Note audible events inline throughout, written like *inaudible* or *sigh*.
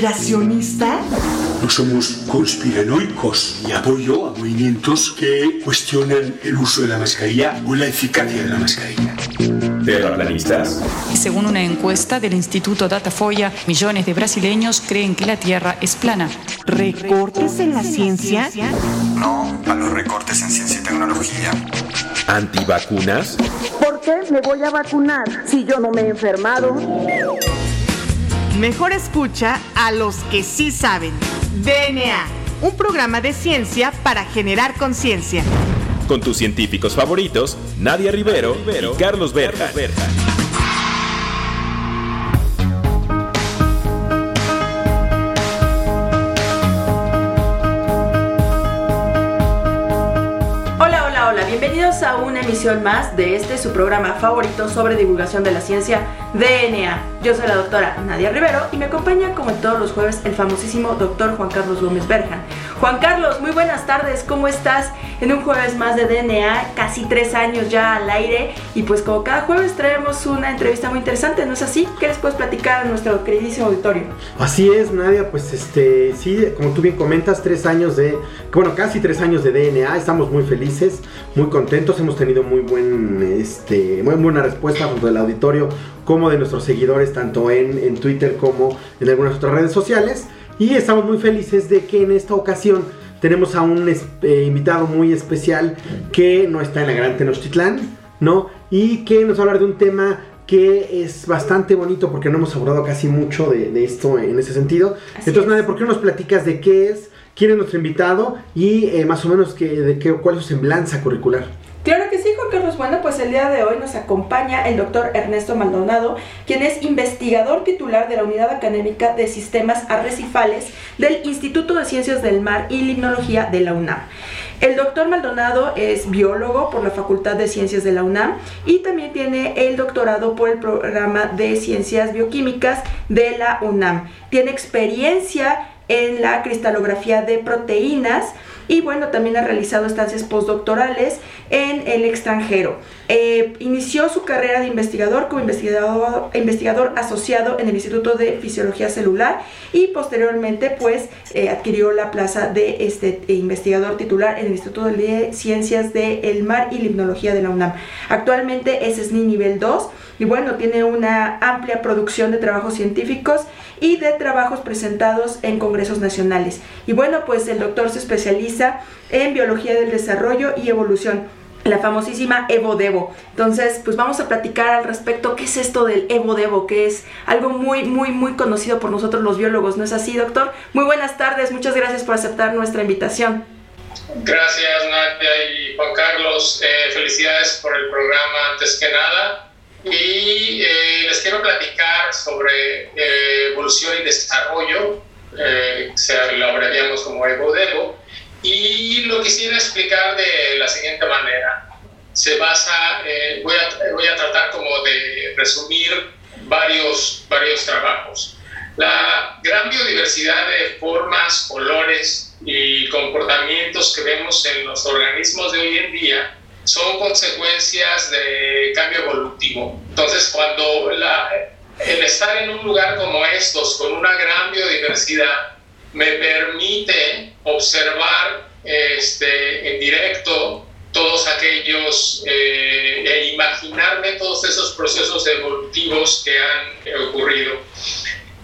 conspiracionista? No somos conspiranoicos y apoyo a movimientos que cuestionan el uso de la mascarilla o la eficacia de la mascarilla. ¿Terraplanistas? Según una encuesta del Instituto Datafoya, millones de brasileños creen que la Tierra es plana. ¿Recortes en la ciencia? No a los recortes en ciencia y tecnología. ¿Antivacunas? ¿Por qué me voy a vacunar si yo no me he enfermado? Mejor escucha a los que sí saben. DNA, un programa de ciencia para generar conciencia. Con tus científicos favoritos, Nadia Rivero, y Carlos Berja. Hola, hola, hola, bienvenidos a una emisión más de este su programa favorito sobre divulgación de la ciencia DNA. Yo soy la doctora Nadia Rivero y me acompaña como todos los jueves el famosísimo doctor Juan Carlos Gómez Berjan. Juan Carlos, muy buenas tardes, ¿cómo estás? En un jueves más de DNA, casi tres años ya al aire y pues como cada jueves traemos una entrevista muy interesante, ¿no es así? ¿Qué les puedes platicar a nuestro queridísimo auditorio? Así es, Nadia, pues este, sí, como tú bien comentas, tres años de, bueno, casi tres años de DNA, estamos muy felices, muy contentos, hemos tenido muy buen, este, muy buena respuesta junto del auditorio como de nuestros seguidores, tanto en, en Twitter como en algunas otras redes sociales, y estamos muy felices de que en esta ocasión tenemos a un eh, invitado muy especial que no está en la Gran Tenochtitlán, ¿no? Y que nos va a hablar de un tema que es bastante bonito porque no hemos abordado casi mucho de, de esto en ese sentido. Así Entonces, es. Nadia, ¿por qué no nos platicas de qué es, quién es nuestro invitado y eh, más o menos que, de qué, cuál es su semblanza curricular? Claro que sí, Juan Carlos. Bueno, pues el día de hoy nos acompaña el doctor Ernesto Maldonado, quien es investigador titular de la Unidad Académica de Sistemas Arrecifales del Instituto de Ciencias del Mar y Limnología de la UNAM. El doctor Maldonado es biólogo por la Facultad de Ciencias de la UNAM y también tiene el doctorado por el programa de Ciencias Bioquímicas de la UNAM. Tiene experiencia en la cristalografía de proteínas y bueno, también ha realizado estancias postdoctorales en el extranjero. Eh, inició su carrera de investigador como investigador, investigador asociado en el Instituto de Fisiología Celular y posteriormente pues eh, adquirió la plaza de este eh, investigador titular en el Instituto de Ciencias del Mar y Limnología de la UNAM. Actualmente es SNI nivel 2 y bueno, tiene una amplia producción de trabajos científicos y de trabajos presentados en congresos nacionales. Y bueno, pues el doctor se especializa en biología del desarrollo y evolución la famosísima Evo Devo. Entonces, pues vamos a platicar al respecto qué es esto del Evo Devo, que es algo muy, muy, muy conocido por nosotros los biólogos, ¿no es así, doctor? Muy buenas tardes, muchas gracias por aceptar nuestra invitación. Gracias Nadia y Juan Carlos, Eh, felicidades por el programa antes que nada. Y eh, les quiero platicar sobre eh, evolución y desarrollo, eh, se lo abreviamos como EVO-DEVO, y lo quisiera explicar de la siguiente manera. Se basa, eh, voy, a, voy a tratar como de resumir varios, varios trabajos. La gran biodiversidad de formas, colores y comportamientos que vemos en los organismos de hoy en día son consecuencias de cambio evolutivo. Entonces, cuando la, el estar en un lugar como estos, con una gran biodiversidad, me permite observar este, en directo todos aquellos eh, e imaginarme todos esos procesos evolutivos que han ocurrido.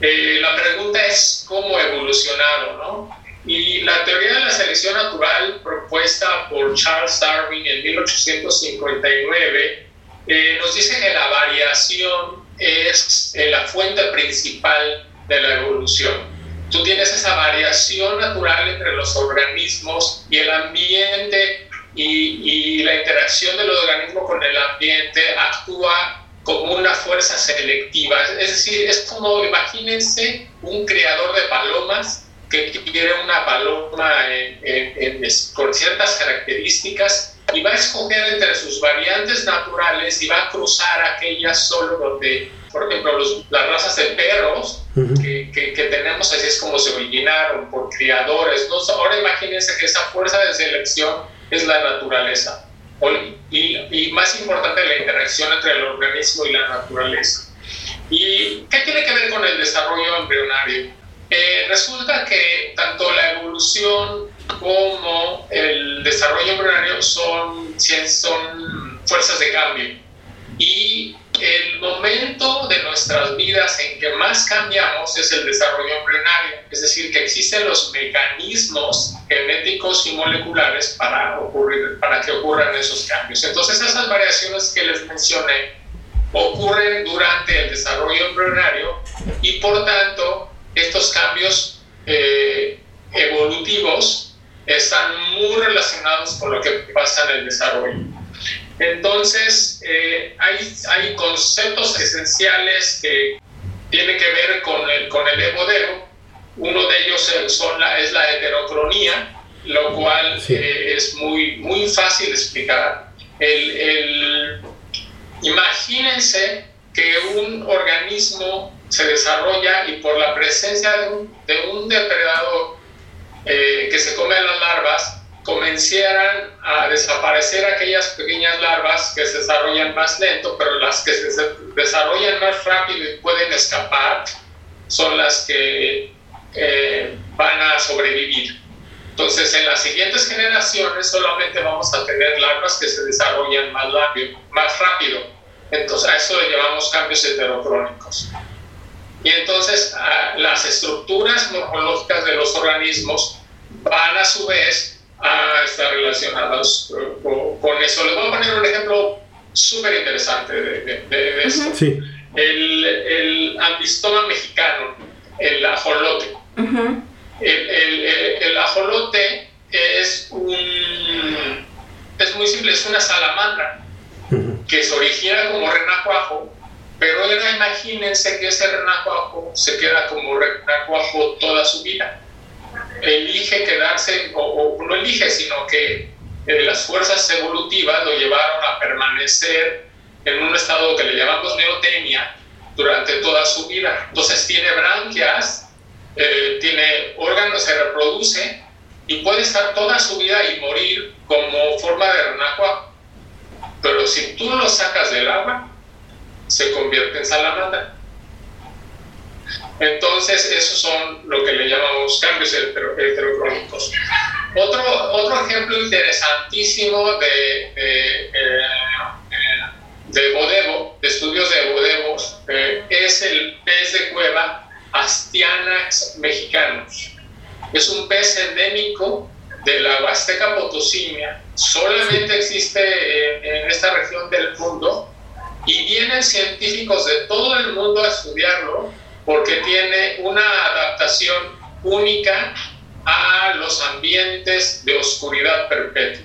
Eh, la pregunta es cómo evolucionaron, ¿no? Y la teoría de la selección natural propuesta por Charles Darwin en 1859 eh, nos dice que la variación es eh, la fuente principal de la evolución. Tú tienes esa variación natural entre los organismos y el ambiente y, la interacción del organismo con el ambiente actúa como una fuerza selectiva. Es decir, es como, imagínense, un criador de palomas que quiere una paloma con ciertas características y va a escoger entre sus variantes naturales y va a cruzar aquellas solo donde, por ejemplo, los, las razas de perros uh -huh. que, que, que, tenemos, así es como se originaron por criadores. ¿no? Ahora imagínense que esa fuerza de selección es la naturaleza. Y, y, más importante, la interacción entre el organismo y la naturaleza. ¿Y qué tiene que ver con el desarrollo embrionario? Eh, resulta que tanto la evolución como el desarrollo embrionario son, son fuerzas de cambio. Y el momento de nuestras vidas en que más cambiamos es el desarrollo embrionario, es decir, que existen los mecanismos genéticos y moleculares para, ocurrir, para que ocurran esos cambios. Entonces, esas variaciones que les mencioné ocurren durante el desarrollo embrionario y, por tanto, estos cambios eh, evolutivos están muy relacionados con lo que pasa en el desarrollo. Entonces, eh, hay, hay conceptos esenciales que tienen que ver con el, con el Uno de ellos son la, es la heterocronía, lo cual eh, es muy, muy fácil explicar. El, el, imagínense que un organismo se desarrolla y por la presencia de un, de un depredador eh, que se come las larvas, comenzaran a desaparecer aquellas pequeñas larvas que se desarrollan más lento, pero las que se desarrollan más rápido y pueden escapar son las que eh, van a sobrevivir. Entonces, en las siguientes generaciones solamente vamos a tener larvas que se desarrollan más rápido. Más rápido. Entonces, a eso le llamamos cambios heterocrónicos. Y entonces, las estructuras morfológicas de los organismos van a su vez a estar relacionados con, eso. Les voy a poner un ejemplo súper interesante de, esto. El, el, ambistoma mexicano, el ajolote. el, ajolote es un... Es muy simple, es una salamandra que se origina como renacuajo, pero ahora imagínense que ese renacuajo se queda como renacuajo toda su vida elige quedarse, o, no elige, sino que eh, las fuerzas evolutivas lo llevaron a permanecer en un estado que le llamamos neotenia durante toda su vida. Entonces tiene branquias, eh, tiene órganos, se reproduce y puede estar toda su vida y morir como forma de renacua. Pero si tú lo sacas del agua, se convierte en salamandra. Entonces, esos son lo que le llamamos cambios heterocrónicos. Otro, otro ejemplo interesantísimo de, de, eh, de Bodevo, de estudios de Bodevo, eh, es el pez de cueva Astianax mexicanus. Es un pez endémico de la Huasteca Potosina, solamente existe en esta región del mundo y vienen científicos de todo el mundo a estudiarlo porque tiene una adaptación única a los ambientes de oscuridad perpetua.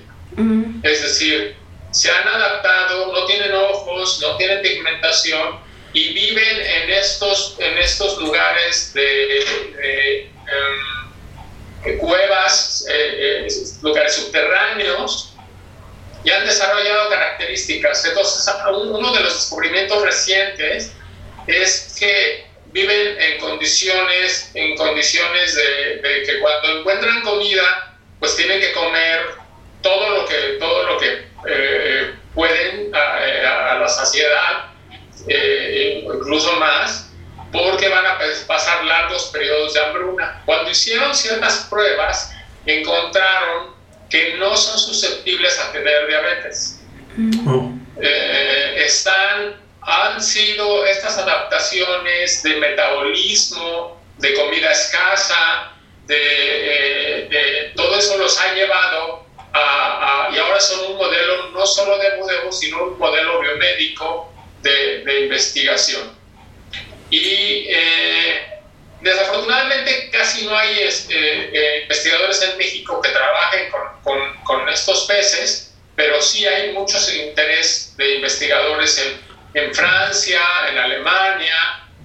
Es decir, se han adaptado, no tienen ojos, no tienen pigmentación y viven en estos, en estos lugares de, em, cuevas, eh, eh, lugares subterráneos y han desarrollado características. Entonces, uno de los descubrimientos recientes es que viven en condiciones, en condiciones de, que cuando encuentran comida, pues tienen que comer todo lo que, todo lo que eh, pueden a, la saciedad, eh, incluso más, porque van a pasar largos periodos de hambruna. Cuando hicieron ciertas pruebas, encontraron que no son susceptibles a tener diabetes. Oh. Eh, están han sido estas adaptaciones de metabolismo, de comida escasa, de, eh, todo eso los ha llevado a, y ahora son un modelo no solo de modelo, sino un modelo biomédico de, investigación. Y eh, desafortunadamente casi no hay este, eh, investigadores en México que trabajen con, con estos peces, pero sí hay mucho interés de investigadores en en Francia, en Alemania,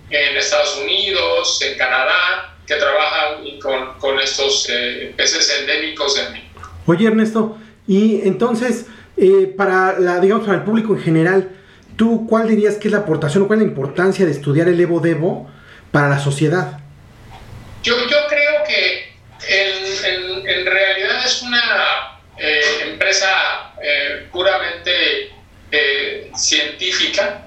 en Estados Unidos, en Canadá, que trabajan con, con estos eh, peces endémicos en México. Oye Ernesto, y entonces, eh, para, la, digamos, para el público en general, ¿tú cuál dirías que es la aportación o cuál es la importancia de estudiar el Evo Devo para la sociedad? Yo, yo creo que en, realidad es una eh, empresa puramente científica,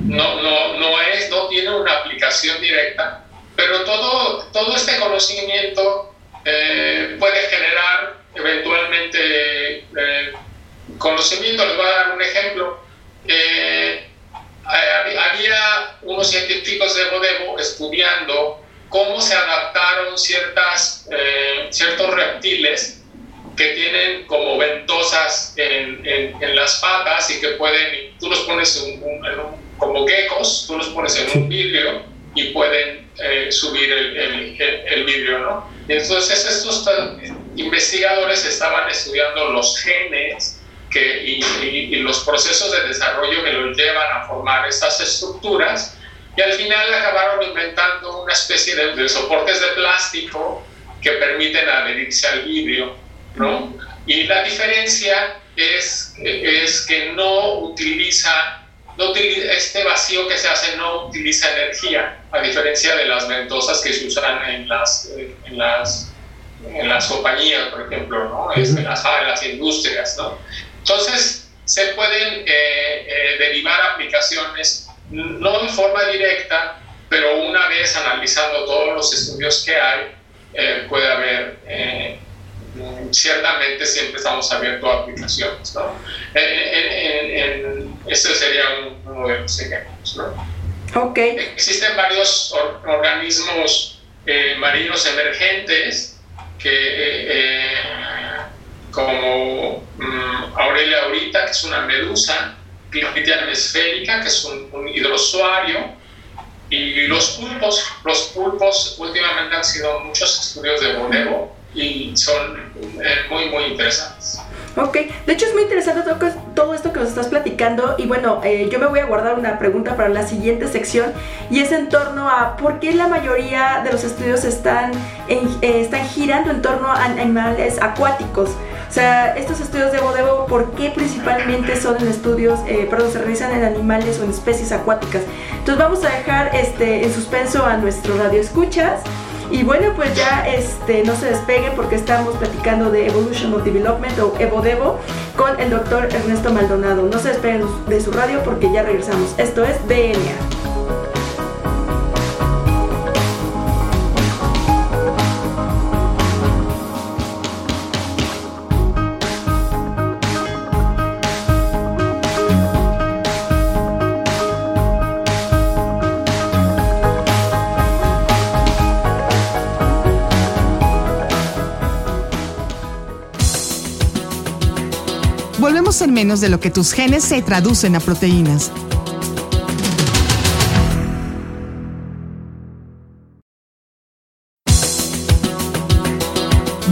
no, no, no, es, no tiene una aplicación directa, pero todo, todo este conocimiento eh, puede generar eventualmente eh, conocimiento. Les voy a dar un ejemplo. había unos científicos de Bodebo estudiando cómo se adaptaron ciertas, ciertos reptiles que tienen como ventosas en, en, las patas y que pueden, tú los pones como geckos, tú los pones en un vidrio y pueden eh, subir el, el, el, vidrio, ¿no? Entonces estos investigadores estaban estudiando los genes que, y, y, los procesos de desarrollo que los llevan a formar estas estructuras y al final acabaron inventando una especie de, de soportes de plástico que permiten adherirse al vidrio ¿no? Y la diferencia es, es que no utiliza, no utiliza, este vacío que se hace no utiliza energía, a diferencia de las ventosas que se usan en las, en las, en las compañías, por ejemplo, ¿no? en, las, en las industrias. ¿no? Entonces, se pueden eh, eh, derivar aplicaciones no de forma directa, pero una vez analizando todos los estudios que hay, eh, puede haber ciertamente siempre estamos abiertos a aplicaciones. ¿no? En, este sería uno de los ejemplos. ¿no? Okay. Existen varios organismos eh, marinos emergentes que, eh, eh, como um, Aurelia aurita, que es una medusa, Clitiana esférica, que es un, un hidrosuario, y los pulpos, los pulpos últimamente han sido muchos estudios de Bonevo y son eh, muy, muy interesantes. Ok, de hecho es muy interesante todo, esto que nos estás platicando y bueno, eh, yo me voy a guardar una pregunta para la siguiente sección y es en torno a por qué la mayoría de los estudios están, eh, están girando en torno a animales acuáticos. O sea, estos estudios de Bodebo, ¿por qué principalmente son en estudios, perdón, se realizan en animales o en especies acuáticas? Entonces vamos a dejar este, en suspenso a nuestro radio escuchas y bueno, pues ya este, no se despeguen porque estamos platicando de Evolution of Development o EvoDevo con el doctor Ernesto Maldonado. No se despeguen de su radio porque ya regresamos. Esto es DNA. En menos de lo que tus genes se traducen a proteínas.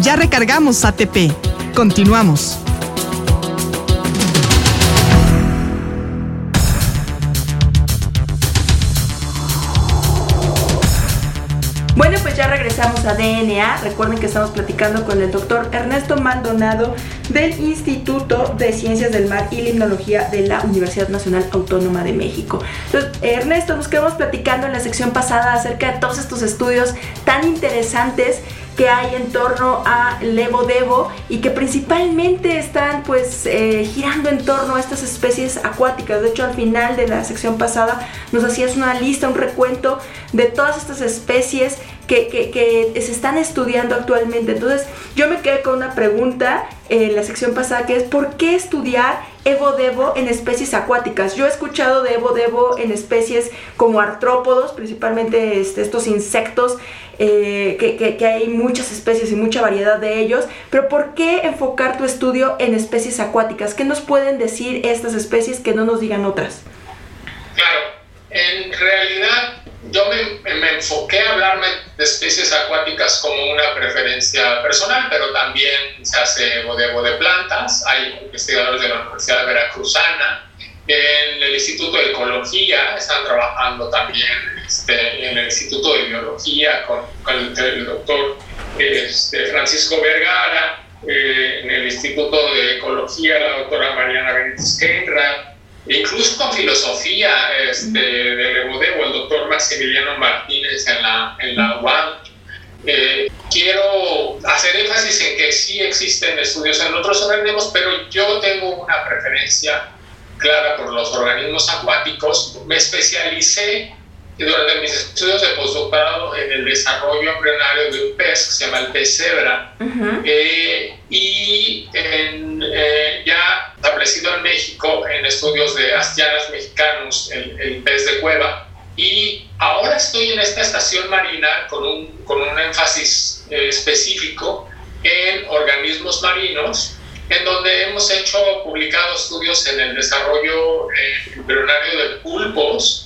Ya recargamos ATP. Continuamos. Regresamos a DNA. Recuerden que estamos platicando con el doctor Ernesto Maldonado del Instituto de Ciencias del Mar y Limnología de la Universidad Nacional Autónoma de México. Ernesto, nos quedamos platicando en la sección pasada acerca de todos estos estudios tan interesantes que hay en torno a Levo Devo y que principalmente están pues eh, girando en torno a estas especies acuáticas. De hecho, al final de la sección pasada nos hacías una lista, un recuento de todas estas especies que, se están estudiando actualmente. Entonces, yo me quedé con una pregunta en la sección pasada que es ¿por qué estudiar Evo Devo en especies acuáticas? Yo he escuchado de Evo Devo en especies como artrópodos, principalmente este, estos insectos, eh, que, que, hay muchas especies y mucha variedad de ellos, pero ¿por qué enfocar tu estudio en especies acuáticas? ¿Qué nos pueden decir estas especies que no nos digan otras? Claro, en realidad yo me, me, enfoqué a hablarme de especies acuáticas como una preferencia personal, pero también se hace bodego de plantas. Hay investigadores de la Universidad Veracruzana, en el Instituto de Ecología están trabajando también este, en el Instituto de Biología con, el, doctor este, Francisco Vergara, eh, en el Instituto de Ecología la doctora Mariana Benítez Kenra, incluso con filosofía este, de o el doctor Maximiliano Martínez en la, en la UAM. Eh, quiero hacer énfasis en que sí existen estudios en otros organismos, pero yo tengo una preferencia clara por los organismos acuáticos. Me especialicé durante mis estudios de postdoctorado en el desarrollo embrionario de un pez que se llama el pez cebra eh, y eh, ya establecido en México en estudios de astianas mexicanos, el, el, pez de cueva. Y ahora estoy en esta estación marina con un, con un énfasis eh, específico en organismos marinos en donde hemos hecho, publicado estudios en el desarrollo embrionario de pulpos, eh,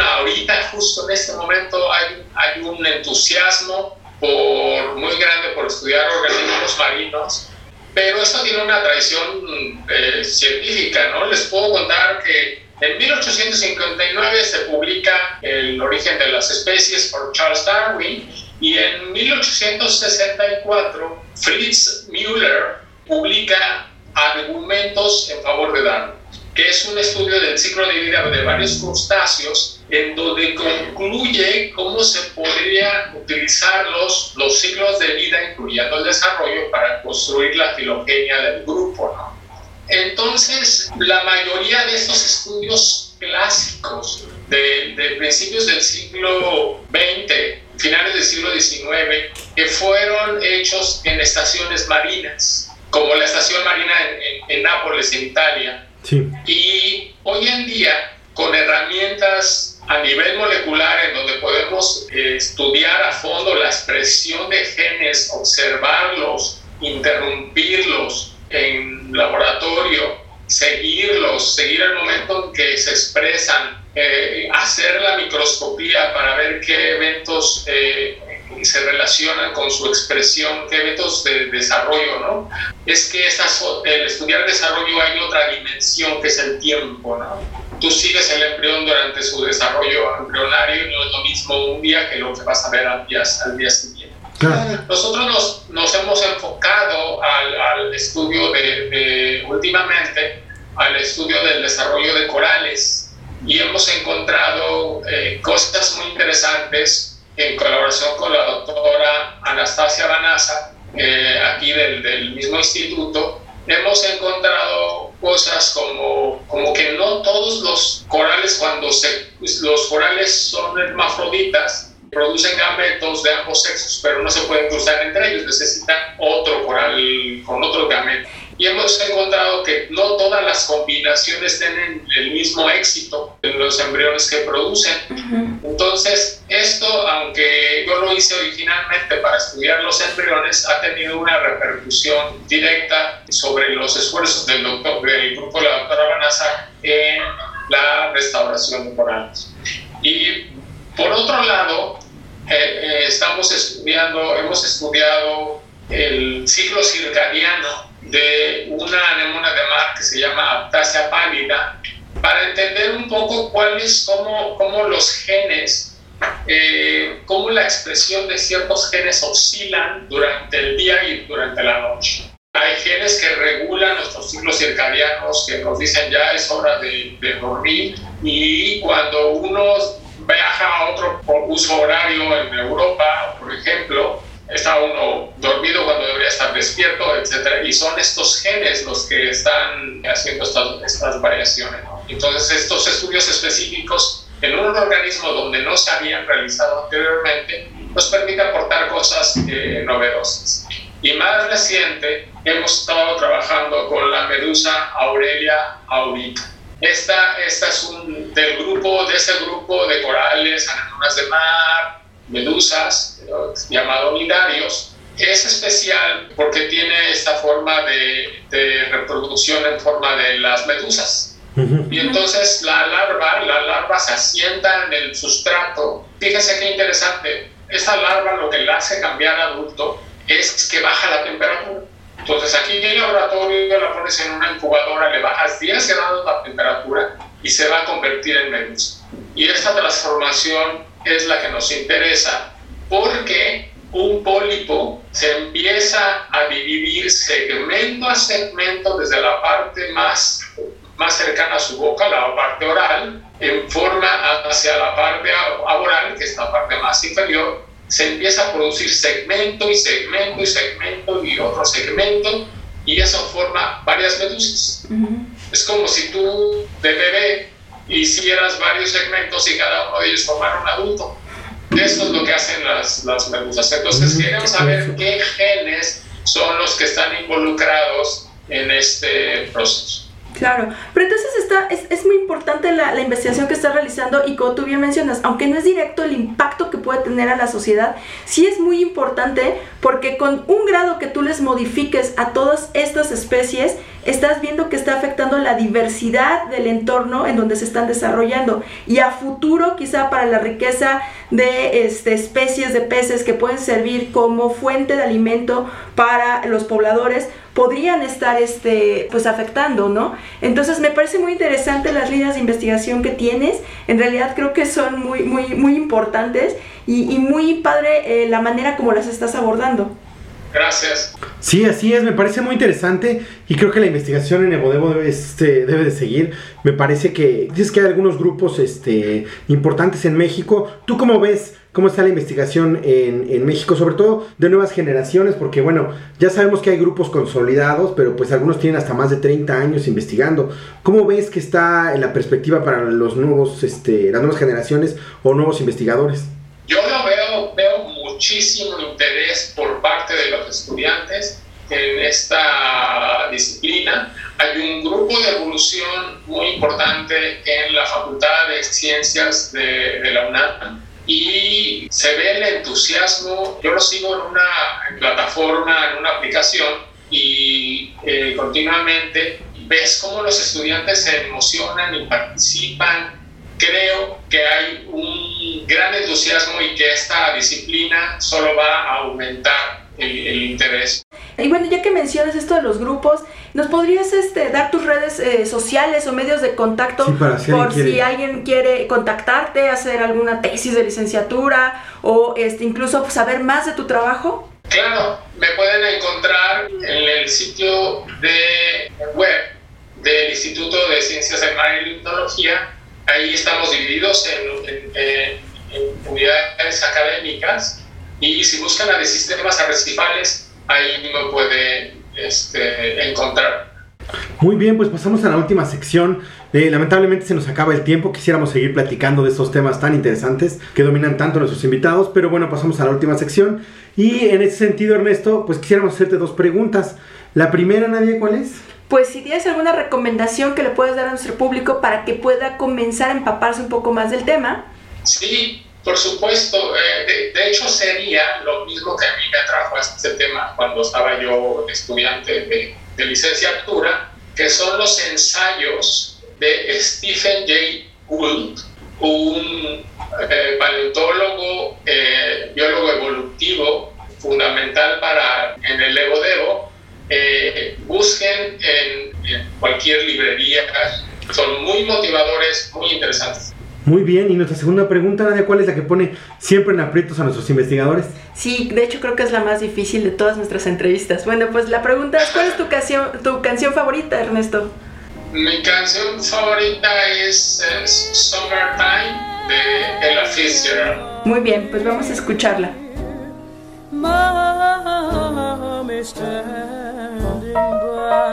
ahorita, justo en este momento, hay, hay un entusiasmo por, muy grande por estudiar organismos marinos, pero esto tiene una tradición eh, científica, ¿no? Les puedo contar que en 1859 se publica El origen de las especies por Charles Darwin y en 1864 Fritz Müller publica argumentos en favor de Darwin que es un estudio del ciclo de vida de varios crustáceos, en donde concluye cómo se podría utilizar los, los ciclos de vida, incluyendo el desarrollo, para construir la filogenia del grupo. Entonces, la mayoría de estos estudios clásicos de, de, principios del siglo XX, finales del siglo XIX, que fueron hechos en estaciones marinas, como la estación marina en, en Nápoles, en Italia, y hoy en día, con herramientas a nivel molecular en donde podemos eh, estudiar a fondo la expresión de genes, observarlos, interrumpirlos en laboratorio, seguirlos, seguir el momento en que se expresan, eh, hacer la microscopía para ver qué eventos eh, se relacionan con su expresión, qué eventos de desarrollo, ¿no? Es que estas, el estudiar desarrollo hay otra dimensión que es el tiempo, ¿no? Tú sigues el embrión durante su desarrollo embrionario y no es lo mismo un día que lo que vas a ver al día, al día siguiente. Nosotros nos, nos, hemos enfocado al, al estudio de, de, últimamente, al estudio del desarrollo de corales y hemos encontrado eh, cosas muy interesantes en colaboración con la doctora Anastasia Banasa, eh, aquí del, del, mismo instituto, hemos encontrado cosas como, como que no todos los corales, cuando se, los corales son hermafroditas, producen gametos de ambos sexos, pero no se pueden cruzar entre ellos, necesitan otro coral con otro gameto y hemos encontrado que no todas las combinaciones tienen el mismo éxito en los embriones que producen. Entonces, esto, aunque yo lo hice originalmente para estudiar los embriones, ha tenido una repercusión directa sobre los esfuerzos del, doctor, del grupo de la doctora Vanessa en la restauración de corales. Y por otro lado, eh, eh, estamos estudiando, hemos estudiado el ciclo circadiano de una anemona de mar que se llama Aptasia pálida, para entender un poco cuáles, cómo, cómo los genes, eh, cómo la expresión de ciertos genes oscilan durante el día y durante la noche. Hay genes que regulan nuestros ciclos circadianos, que nos dicen ya es hora de, de dormir, y cuando uno viaja a otro uso horario en Europa, por ejemplo, está uno dormido cuando debería estar despierto, etcétera, y son estos genes los que están haciendo estas, estas variaciones. Entonces, estos estudios específicos en un organismo donde no se habían realizado anteriormente nos permite aportar cosas eh, novedosas. Y más reciente, hemos estado trabajando con la medusa Aurelia aurica. Esta, esta es un del grupo, de ese grupo de corales, anemonas de mar, medusas, llamado nidarios, es especial porque tiene esta forma de, de reproducción en forma de las medusas. Y entonces la larva, la larva se asienta en el sustrato. Fíjense qué interesante. Esta larva lo que la hace cambiar adulto es que baja la temperatura. Entonces aquí en el laboratorio la pones en una incubadora, le bajas 10 grados la temperatura y se va a convertir en medusa. Y esta transformación es la que nos interesa porque un pólipo se empieza a dividir segmento a segmento desde la parte más, más cercana a su boca, la parte oral, en forma hacia la parte oral, que es la parte más inferior, se empieza a producir segmento y segmento y segmento y otro segmento y eso forma varias medusas. Es como si tú de bebé hicieras varios segmentos y cada uno de ellos formara un adulto. Esto es lo que hacen las, las medusas. Entonces, queremos saber qué genes son los que están involucrados en este proceso. Claro, pero entonces está, es, es muy importante la, la, investigación que estás realizando y como tú bien mencionas, aunque no es directo el impacto que puede tener a la sociedad, sí es muy importante porque con un grado que tú les modifiques a todas estas especies, estás viendo está afectando la diversidad del entorno en donde se están desarrollando y a futuro quizá para la riqueza de este, especies de peces que pueden servir como fuente de alimento para los pobladores podrían estar este, pues afectando, ¿no? Entonces me parece muy interesante las líneas de investigación que tienes, en realidad creo que son muy, muy, muy importantes y, muy padre eh, la manera como las estás abordando. Gracias. Sí, así es, me parece muy interesante y creo que la investigación en Evodebo debe, este, debe de seguir. Me parece que dices que hay algunos grupos este, importantes en México. ¿Tú cómo ves cómo está la investigación en, en, México, sobre todo de nuevas generaciones? Porque bueno, ya sabemos que hay grupos consolidados, pero pues algunos tienen hasta más de 30 años investigando. ¿Cómo ves que está en la perspectiva para los nuevos, este, las nuevas generaciones o nuevos investigadores? Yo veo muchísimo interés por parte de los estudiantes en esta disciplina. Hay un grupo de evolución muy importante en la Facultad de Ciencias de, la UNAM y se ve el entusiasmo. Yo lo sigo en una plataforma, en una aplicación y eh, continuamente ves cómo los estudiantes se emocionan y participan creo que hay un gran entusiasmo y que esta disciplina solo va a aumentar el, el interés. Y bueno, ya que mencionas esto de los grupos, ¿nos podrías este, dar tus redes eh, sociales o medios de contacto sí, para si por quiere. si alguien quiere contactarte, hacer alguna tesis de licenciatura o este, incluso saber más de tu trabajo? Claro, me pueden encontrar en el sitio de web del Instituto de Ciencias del Mar y Limnología. Ahí estamos divididos en, en, en, unidades académicas y si buscan la de sistemas arrecifales, ahí me puede este, encontrar. Muy bien, pues pasamos a la última sección. Eh, lamentablemente se nos acaba el tiempo, quisiéramos seguir platicando de estos temas tan interesantes que dominan tanto nuestros invitados, pero bueno, pasamos a la última sección. Y en ese sentido, Ernesto, pues quisiéramos hacerte dos preguntas. La primera, Nadia, ¿cuál es? Pues si tienes alguna recomendación que le puedes dar a nuestro público para que pueda comenzar a empaparse un poco más del tema. Sí, por supuesto, eh, de, hecho sería lo mismo que a mí me atrajo a este tema cuando estaba yo estudiante de, licenciatura, que son los ensayos de Stephen Jay Gould, un eh, paleontólogo, eh, biólogo evolutivo fundamental para en el Evo eh, busquen en, en cualquier librería, son muy motivadores, muy interesantes. Muy bien, y nuestra segunda pregunta, Nadia, ¿cuál es la que pone siempre en aprietos a nuestros investigadores? Sí, de hecho creo que es la más difícil de todas nuestras entrevistas. Bueno, pues la pregunta es, ¿cuál es tu canción, tu canción favorita, Ernesto? Mi canción favorita es, es Summertime de Ella Fitzgerald. Muy bien, pues vamos a escucharla. Mom is standing by.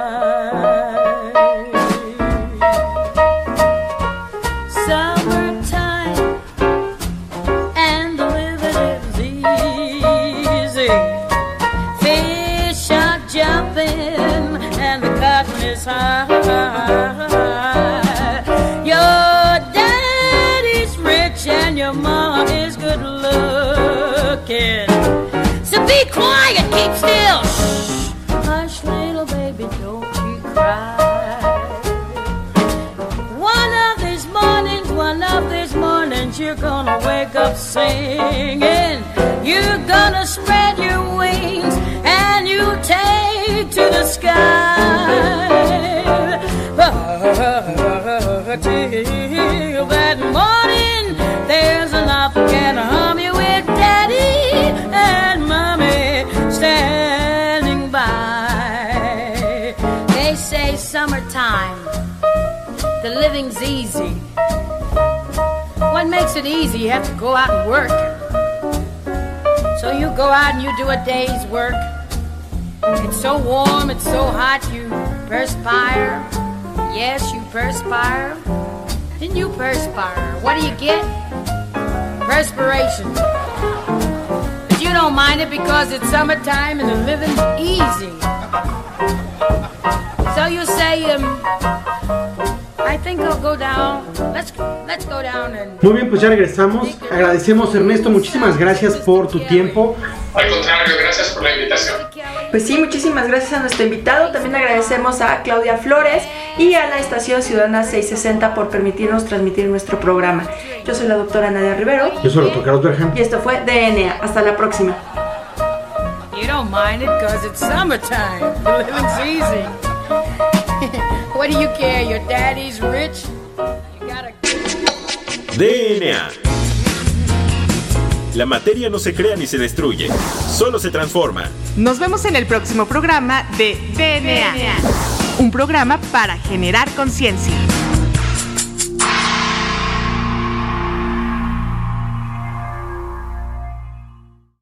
Quiet, keep still. Hush, little baby, don't you cry. One of these mornings, one of these mornings, you're gonna wake up singing. You're gonna spread your wings and you take to the sky. Makes it easy? You have to go out and work. So you go out and you do a day's work. It's so warm, it's so hot, you perspire. Yes, you perspire. then you perspire. What do you get? Perspiration. But you don't mind it because it's summertime and the living's easy. So you say, um, Muy bien, pues ya regresamos. Agradecemos Ernesto, muchísimas gracias por tu tiempo. Al contrario, gracias por la invitación. Pues sí, muchísimas gracias a nuestro invitado. También agradecemos a Claudia Flores y a la Estación Ciudadana 660 por permitirnos transmitir nuestro programa. Yo soy la doctora Nadia Rivero Yo soy el doctor Carlos Berjan. y esto fue DNA. Hasta la próxima. You don't mind it because it's summertime. The *laughs* living's easy. *laughs* what do you care? Your daddy's rich? You gotta. DNA. La materia no se crea ni se destruye, solo se transforma. Nos vemos en el próximo programa de DNA. Un programa para generar conciencia.